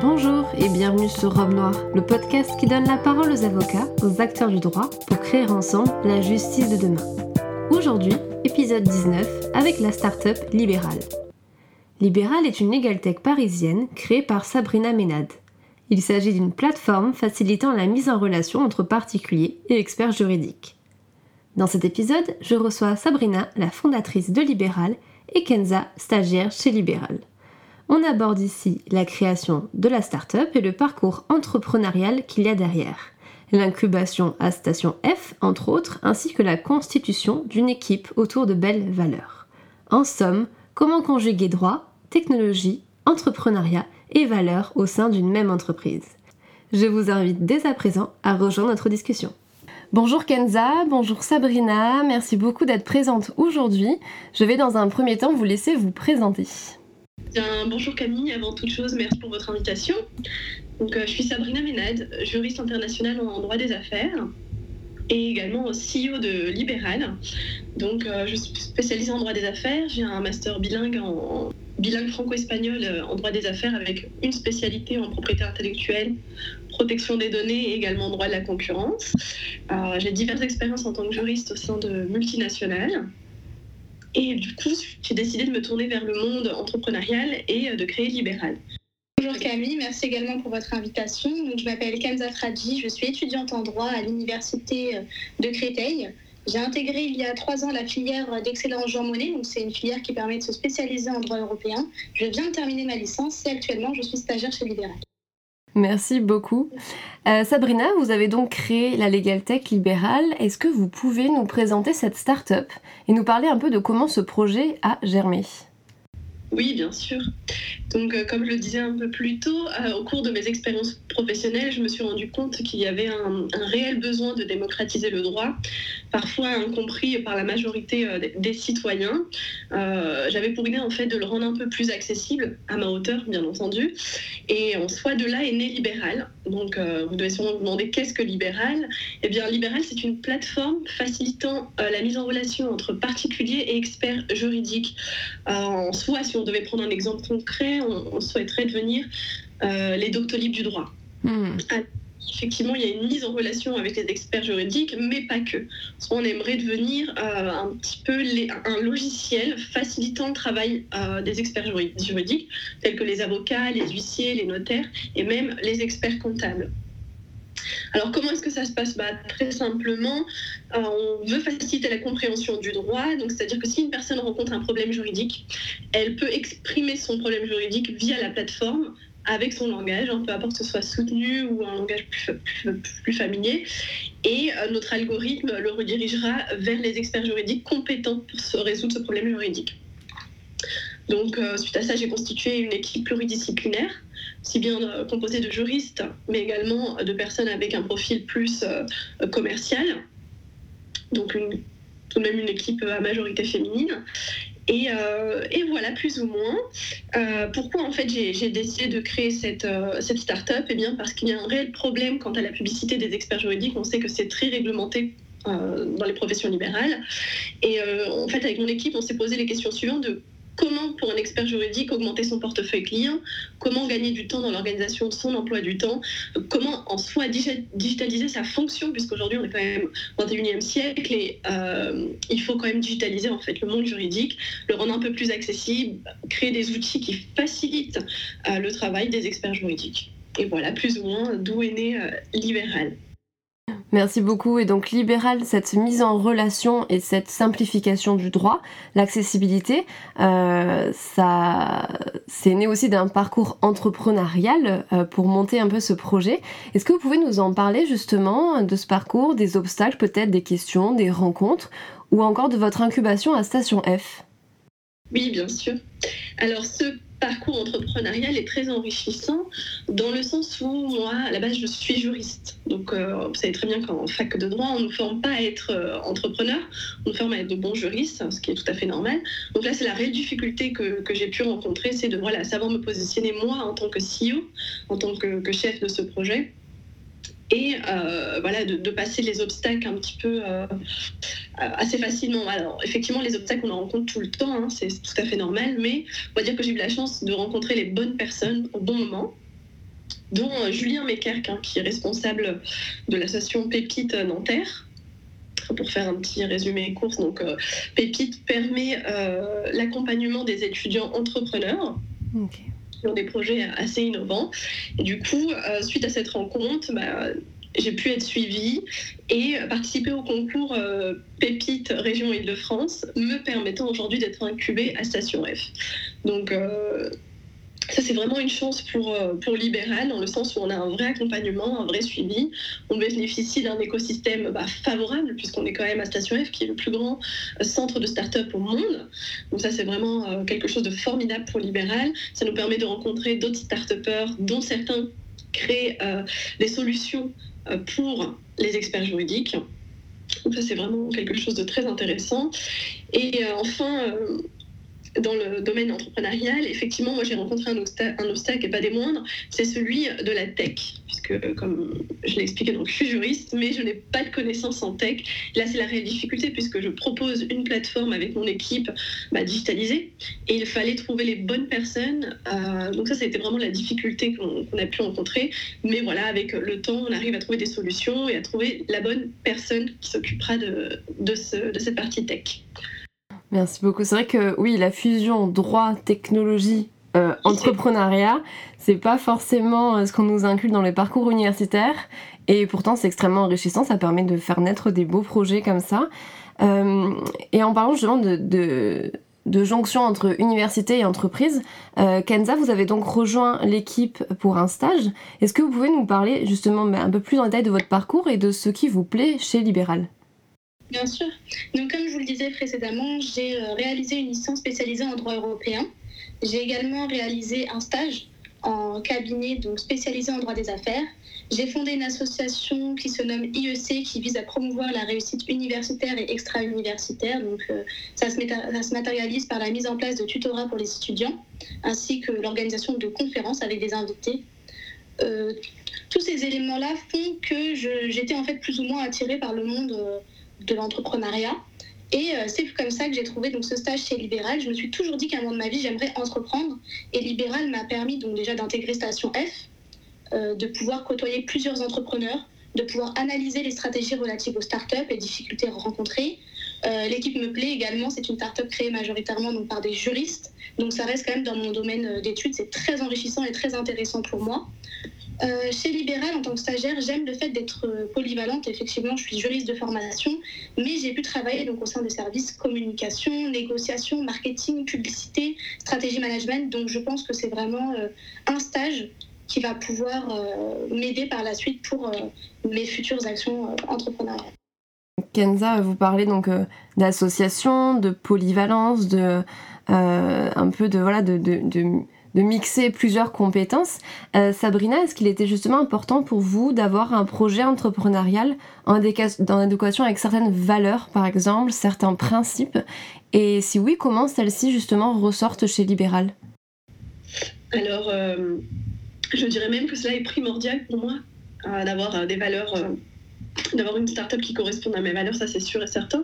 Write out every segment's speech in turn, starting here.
Bonjour et bienvenue sur Robe Noire, le podcast qui donne la parole aux avocats, aux acteurs du droit pour créer ensemble la justice de demain. Aujourd'hui, épisode 19 avec la start-up Libéral. Libéral est une legal tech parisienne créée par Sabrina Ménade. Il s'agit d'une plateforme facilitant la mise en relation entre particuliers et experts juridiques. Dans cet épisode, je reçois Sabrina, la fondatrice de Libéral, et Kenza, stagiaire chez Libéral. On aborde ici la création de la start-up et le parcours entrepreneurial qu'il y a derrière, l'incubation à Station F, entre autres, ainsi que la constitution d'une équipe autour de belles valeurs. En somme, comment conjuguer droit, technologie, entrepreneuriat et valeurs au sein d'une même entreprise? Je vous invite dès à présent à rejoindre notre discussion. Bonjour Kenza, bonjour Sabrina, merci beaucoup d'être présente aujourd'hui. Je vais dans un premier temps vous laisser vous présenter bonjour Camille, avant toute chose, merci pour votre invitation. Donc, euh, je suis Sabrina Ménade, juriste internationale en droit des affaires et également CEO de Libéral. Donc, euh, je suis spécialisée en droit des affaires. J'ai un master bilingue en bilingue franco-espagnol euh, en droit des affaires avec une spécialité en propriété intellectuelle, protection des données et également droit de la concurrence. J'ai diverses expériences en tant que juriste au sein de multinationales. Et du coup, j'ai décidé de me tourner vers le monde entrepreneurial et euh, de créer Libéral. Bonjour Camille, merci également pour votre invitation. Je m'appelle Kenza Fradji, je suis étudiante en droit à l'université euh, de Créteil. J'ai intégré il y a trois ans la filière d'excellence Jean Monnet, donc c'est une filière qui permet de se spécialiser en droit européen. Je viens de terminer ma licence et actuellement je suis stagiaire chez Libéral. Merci beaucoup. Euh, Sabrina, vous avez donc créé la Legal Tech libérale. Est-ce que vous pouvez nous présenter cette start-up et nous parler un peu de comment ce projet a germé? Oui, bien sûr. Donc, euh, comme je le disais un peu plus tôt, euh, au cours de mes expériences professionnelles, je me suis rendu compte qu'il y avait un, réel besoin de démocratiser le droit, parfois incompris par la majorité euh, des citoyens. J'avais pour idée en fait de le rendre un peu plus accessible, à ma hauteur, bien entendu. Et en soi, de là est né Libéral. Donc, vous devez sûrement vous demander qu'est-ce que Libéral? Eh bien, Libéral, c'est une plateforme facilitant la mise en relation entre particuliers et experts juridiques. en soi, si on devait prendre un exemple concret, on, souhaiterait devenir euh, les doctolibes du droit. Hmm. Ah, effectivement, il y a une mise en relation avec les experts juridiques, mais pas que. On aimerait devenir euh, un petit peu un logiciel facilitant le travail euh, des experts juridiques, tels que les avocats, les huissiers, les notaires et même les experts comptables. Alors comment est-ce que ça se passe bah, Très simplement, euh, on veut faciliter la compréhension du droit. C'est-à-dire que si une personne rencontre un problème juridique, elle peut exprimer son problème juridique via la plateforme avec son langage, hein, peu importe que ce soit soutenu ou un langage plus, familier. Et euh, notre algorithme le redirigera vers les experts juridiques compétents pour résoudre ce problème juridique. Donc, euh, suite à ça, j'ai constitué une équipe pluridisciplinaire, si bien euh, composée de juristes, mais également de personnes avec un profil plus euh, commercial. Donc, tout de même une équipe à majorité féminine. Et, voilà, plus ou moins. pourquoi en fait j'ai décidé de créer cette, cette start-up? Eh bien parce qu'il y a un réel problème quant à la publicité des experts juridiques. On sait que c'est très réglementé dans les professions libérales. Et en fait, avec mon équipe, on s'est posé les questions suivantes de comment, pour un expert juridique, augmenter son portefeuille client, comment gagner du temps dans l'organisation de son emploi du temps, comment en soi digitaliser sa fonction, puisqu'aujourd'hui on est quand même au 21e siècle et euh, il faut quand même digitaliser en fait le monde juridique, le rendre un peu plus accessible, créer des outils qui facilitent euh, le travail des experts juridiques. Et voilà plus ou moins d'où est né euh, Libéral. Merci beaucoup. Et donc libéral, cette mise en relation et cette simplification du droit, l'accessibilité, euh, ça, c'est né aussi d'un parcours entrepreneurial euh, pour monter un peu ce projet. Est-ce que vous pouvez nous en parler justement de ce parcours, des obstacles, peut-être des questions, des rencontres, ou encore de votre incubation à Station F? Oui, bien sûr. Alors ce parcours entrepreneurial est très enrichissant dans le sens où moi, à la base, je suis juriste. Donc, euh, vous savez très bien qu'en fac de droit, on ne forme pas à être euh, entrepreneur, on nous forme à être de bons juristes, ce qui est tout à fait normal. Donc là, c'est la réelle difficulté que, j'ai pu rencontrer, c'est de voilà, savoir me positionner moi en tant que CEO, en tant que chef de ce projet et euh, voilà, de, passer les obstacles un petit peu euh, assez facilement. Alors, effectivement, les obstacles, on en rencontre tout le temps, hein, c'est tout à fait normal, mais on va dire que j'ai eu la chance de rencontrer les bonnes personnes au bon moment. dont Julien Mekerk, hein, qui est responsable de l'association Pépite Nanterre pour faire un petit résumé course, donc Pépite permet l'accompagnement des étudiants entrepreneurs des projets assez innovants. Du coup, suite à cette rencontre, bah, j'ai pu être suivie et participer au concours euh, Pépite Région Île-de-France, me permettant aujourd'hui d'être incubée à Station F. Donc, euh, ça, c'est vraiment une chance pour, euh, pour Libéral, dans le sens où on a un vrai accompagnement, un vrai suivi. On bénéficie d'un écosystème bah, favorable, puisqu'on est quand même à Station F, qui est le plus grand centre de start-up au monde. Donc, ça, c'est vraiment quelque chose de formidable pour Libéral. Ça nous permet de rencontrer d'autres start-upers, dont certains créent des solutions euh, pour les experts juridiques. Donc ça, c'est vraiment quelque chose de très intéressant. Et euh, enfin, euh, dans le domaine entrepreneurial, effectivement, moi j'ai rencontré un, un, obstacle et pas des moindres, c'est celui de la tech. Puisque, comme je l'ai expliqué, donc, je suis juriste, mais je n'ai pas de connaissances en tech. Là, c'est la réelle difficulté, puisque je propose une plateforme avec mon équipe bah, digitalisée, et il fallait trouver les bonnes personnes. Euh, donc, ça, été vraiment la difficulté qu'on a pu rencontrer. Mais voilà, avec le temps, on arrive à trouver des solutions et à trouver la bonne personne qui s'occupera de cette partie tech. Merci beaucoup. C'est vrai que oui, la fusion droit, technologie, euh, entrepreneuriat, c'est pas forcément euh, ce qu'on nous inclut dans les parcours universitaires. Et pourtant, c'est extrêmement enrichissant. Ça permet de faire naître des beaux projets comme ça. Euh, et en parlant justement de, de, jonction entre université et entreprise, Kenza, vous avez donc rejoint l'équipe pour un stage. Est-ce que vous pouvez nous parler justement un peu plus en détail de votre parcours et de ce qui vous plaît chez Libéral? Bien sûr. Donc, comme je vous le disais précédemment, j'ai euh, réalisé une licence spécialisée en droit européen. J'ai également réalisé un stage en cabinet donc spécialisé en droit des affaires. J'ai fondé une association qui se nomme IEC qui vise à promouvoir la réussite universitaire et extra-universitaire. Donc euh, ça, se matérialise par la mise en place de tutorats pour les étudiants ainsi que l'organisation de conférences avec des invités. Euh, tous ces éléments-là font que j'étais en fait plus ou moins attirée par le monde de l'entrepreneuriat. Et euh, c'est comme ça que j'ai trouvé donc ce stage chez Libéral. Je me suis toujours dit qu'à un moment de ma vie, j'aimerais entreprendre. Et Libéral m'a permis donc déjà d'intégrer Station F, euh, de pouvoir côtoyer plusieurs entrepreneurs, de pouvoir analyser les stratégies relatives aux startups et difficultés rencontrées. Euh, l'équipe me plaît également. C'est une startup créée majoritairement donc, par des juristes. Donc ça reste quand même dans mon domaine d'études. C'est très enrichissant et très intéressant pour moi. Euh, chez Libéral, en tant que stagiaire, j'aime le fait d'être euh, polyvalente. Effectivement, je suis juriste de formation, mais j'ai pu travailler donc, au sein des services communication, négociation, marketing, publicité, stratégie management. Donc, je pense que c'est vraiment euh, un stage qui va pouvoir m'aider par la suite pour mes futures actions entrepreneuriales. Kenza, vous parlez donc d'association, de polyvalence, de un peu de voilà de, de mixer plusieurs compétences. Euh, Sabrina, est-ce qu'il était justement important pour vous d'avoir un projet entrepreneurial en, adéquation avec certaines valeurs, par exemple, certains principes? Et si oui, comment celles-ci justement ressortent chez Libéral? Alors, euh, je dirais même que cela est primordial pour moi, euh, d'avoir des valeurs d'avoir une start-up qui corresponde à mes valeurs, ça c'est sûr et certain.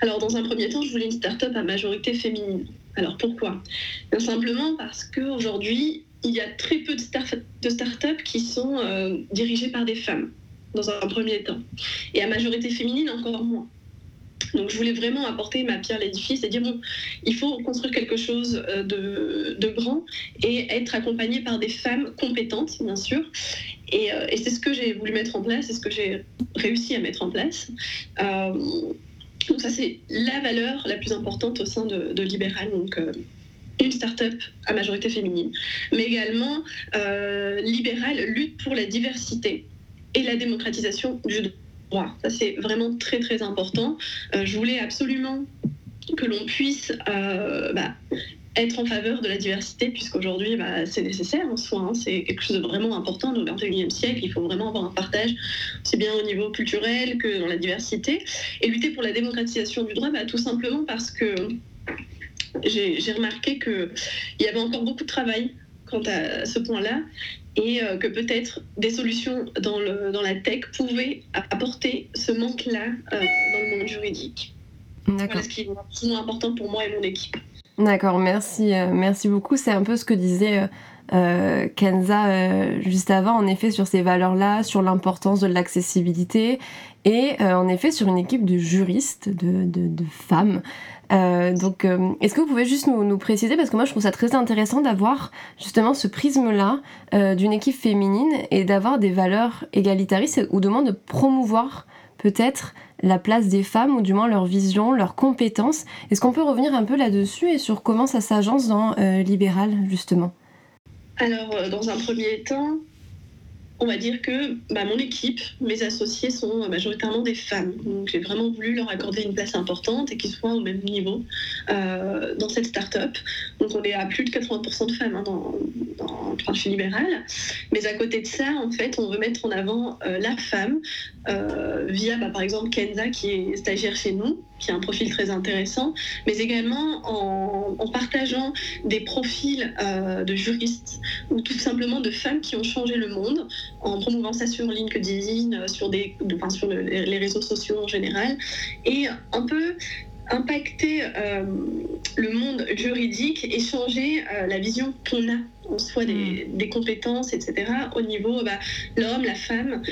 Alors dans un premier temps, je voulais une start-up à majorité féminine. Alors pourquoi? Bien simplement parce qu'aujourd'hui, il y a très peu de, start-up qui sont euh, dirigées par des femmes, dans un premier temps. Et à majorité féminine, encore moins. Donc je voulais vraiment apporter ma pierre à l'édifice et dire, bon, il faut construire quelque chose euh, de, grand et être accompagné par des femmes compétentes, bien sûr. Euh, et, c'est ce que j'ai voulu mettre en place, c'est ce que j'ai réussi à mettre en place. Euh, donc ça, c'est la valeur la plus importante au sein de, Libéral. Donc, une start-up à majorité féminine. Mais également, Libéral lutte pour la diversité et la démocratisation du droit ça, c'est vraiment très, très important. Euh, je voulais absolument que l'on puisse euh, bah, être en faveur de la diversité, puisqu'aujourd'hui, bah, c'est nécessaire en soi. Hein. c'est quelque chose de vraiment important au XXIe siècle. Il faut vraiment avoir un partage, aussi bien au niveau culturel que dans la diversité. Et lutter pour la démocratisation du droit, bah, tout simplement parce que j'ai remarqué qu'il y avait encore beaucoup de travail quant à ce point-là et euh, que peut-être des solutions dans, le, dans la tech pouvaient apporter ce manque-là euh, dans le monde juridique. Voilà ce qui est vraiment important pour moi et mon équipe. D'accord, merci, euh, merci beaucoup. C'est un peu ce que disait Kenza juste avant, en effet, sur ces valeurs-là, sur l'importance de l'accessibilité et en effet sur une équipe de juristes, de, de femmes. Euh, donc, euh, est-ce que vous pouvez juste nous, préciser, parce que moi je trouve ça très intéressant d'avoir justement ce prisme-là euh, d'une équipe féminine et d'avoir des valeurs égalitaristes ou de moins de promouvoir peut-être la place des femmes ou du moins leur vision, leurs compétences. Est-ce qu'on peut revenir un peu là-dessus et sur comment ça s'agence dans Libéral justement? Alors, dans un premier temps, on va dire que bah, mon équipe, mes associés sont majoritairement des femmes. Donc j'ai vraiment voulu leur accorder une place importante et qu'ils soient au même niveau euh, dans cette start-up. Donc on est à plus de 80% de femmes hein, dans, dans, le marché libéral. Mais à côté de ça, en fait, on veut mettre en avant euh, la femme euh, via bah, par exemple Kenza qui est stagiaire chez nous, qui a un profil très intéressant, mais également en, partageant des profils de juristes ou tout simplement de femmes qui ont changé le monde en promouvant ça sur LinkedIn, euh, sur les réseaux sociaux en général, et un peu impacter euh, le monde juridique et changer euh, la vision qu'on a en soi des, hmm. compétences, etc., au niveau bah, l'homme, la femme.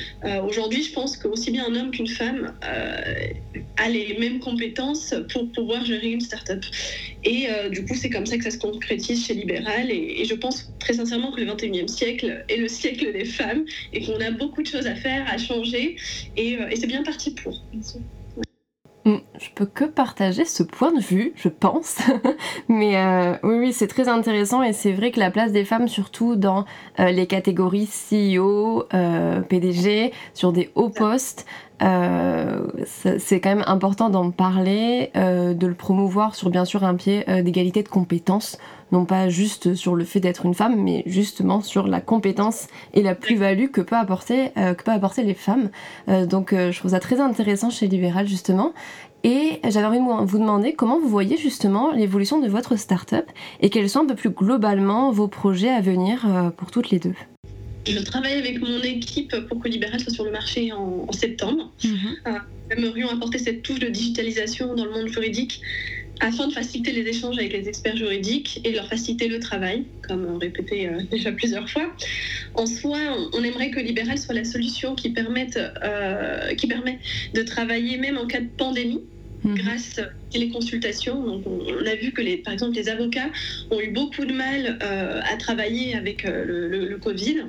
Aujourd'hui, je pense qu'aussi bien un homme qu'une femme a les mêmes compétences pour pouvoir gérer une start-up. Et du coup, c'est comme ça que ça se concrétise chez Libéral. Et, et, je pense très sincèrement que le 21e siècle est le siècle des femmes et qu'on a beaucoup de choses à faire, à changer. Et, et c'est bien parti pour. Mm, je peux que partager ce point de vue, je pense. Mais euh, oui, oui, c'est très intéressant et c'est vrai que la place des femmes, surtout dans euh, les catégories CEO, euh, PDG, sur des hauts postes, c'est quand même important d'en parler, de le promouvoir sur bien sûr un pied d'égalité de compétences, non pas juste sur le fait d'être une femme, mais justement sur la compétence et la plus-value que, peut apporter, que peuvent apporter les femmes. donc je trouve ça très intéressant chez Libéral justement. Et j'avais envie de vous demander comment vous voyez justement l'évolution de votre start-up et quels sont un peu plus globalement vos projets à venir euh, pour toutes les deux. Je travaille avec mon équipe pour que Libéral soit sur le marché en, septembre. Mhm. Euh, nous aimerions apporter cette touche de digitalisation dans le monde juridique afin de faciliter les échanges avec les experts juridiques et leur faciliter le travail, comme répété euh, déjà plusieurs fois. En soi, on, aimerait que Libéral soit la solution qui, permette, qui permet de travailler même en cas de pandémie Mhm. grâce à les consultations. Donc, on, a vu que, les, par exemple, les avocats ont eu beaucoup de mal euh, à travailler avec euh, le, le, Covid.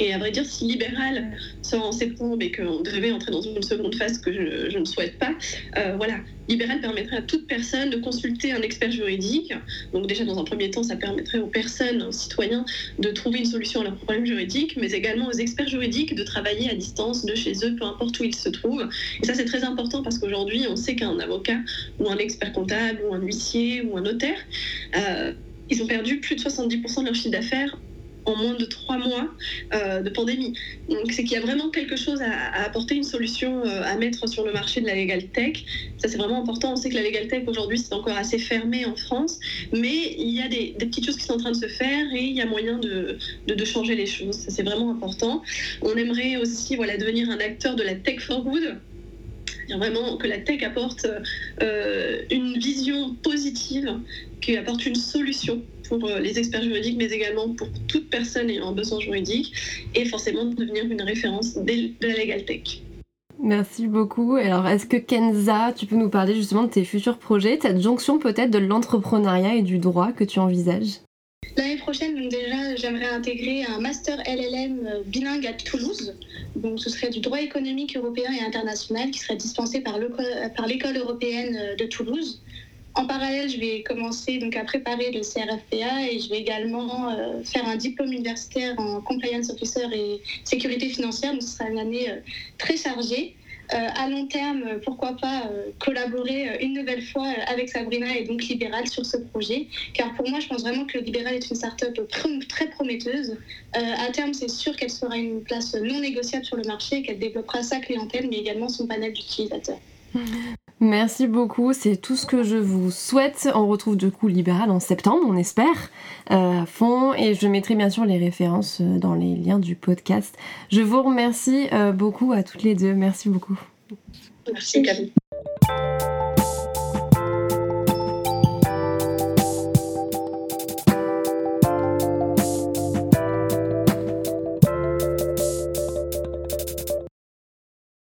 Et à vrai dire, si libéral sort en septembre et qu'on devait entrer dans une seconde phase que je, ne souhaite pas, euh, voilà, libéral permettrait à toute personne de consulter un expert juridique. Donc déjà, dans un premier temps, ça permettrait aux personnes, aux citoyens, de trouver une solution à leurs problèmes juridiques, mais également aux experts juridiques de travailler à distance de chez eux, peu importe où ils se trouvent. Et ça, c'est très important parce qu'aujourd'hui, on sait qu'un avocat ou un expert comptable ou un huissier ou un notaire, euh, ils ont perdu plus de 70% de leur chiffre d'affaires en moins de trois mois euh, de pandémie. Donc c'est qu'il y a vraiment quelque chose à, apporter, une solution euh, à mettre sur le marché de la legal tech. Ça c'est vraiment important. On sait que la legal tech aujourd'hui c'est encore assez fermé en France, mais il y a des, petites choses qui sont en train de se faire et il y a moyen de, de, changer les choses. Ça c'est vraiment important. On aimerait aussi voilà, devenir un acteur de la tech for good vraiment que la tech apporte euh, une vision positive, qui apporte une solution pour euh, les experts juridiques, mais également pour toute personne ayant besoin juridique, et forcément devenir une référence de la Legal Tech. Merci beaucoup. Alors, est-ce que Kenza, tu peux nous parler justement de tes futurs projets, cette jonction peut-être de l'entrepreneuriat et du droit que tu envisages? L'année prochaine, donc déjà, j'aimerais intégrer un master LLM euh, bilingue à Toulouse. Donc, ce serait du droit économique européen et international qui serait dispensé par l'école européenne euh, de Toulouse. En parallèle, je vais commencer donc à préparer le CRFPA et je vais également euh, faire un diplôme universitaire en compliance officer et sécurité financière. Donc, ce sera une année très chargée. Euh, à long terme, pourquoi pas collaborer une nouvelle fois avec Sabrina et donc Libéral sur ce projet. Car pour moi, je pense vraiment que Libéral est une start-up très prometteuse. à terme, c'est sûr qu'elle sera une place non négociable sur le marché, qu'elle développera sa clientèle, mais également son panel d'utilisateurs. Merci beaucoup, c'est tout ce que je vous souhaite. On retrouve du coup Libéral en septembre, on espère, euh, à fond. Et je mettrai bien sûr les références euh, dans les liens du podcast. Je vous remercie euh, beaucoup à toutes les deux. Merci beaucoup. Merci Camille.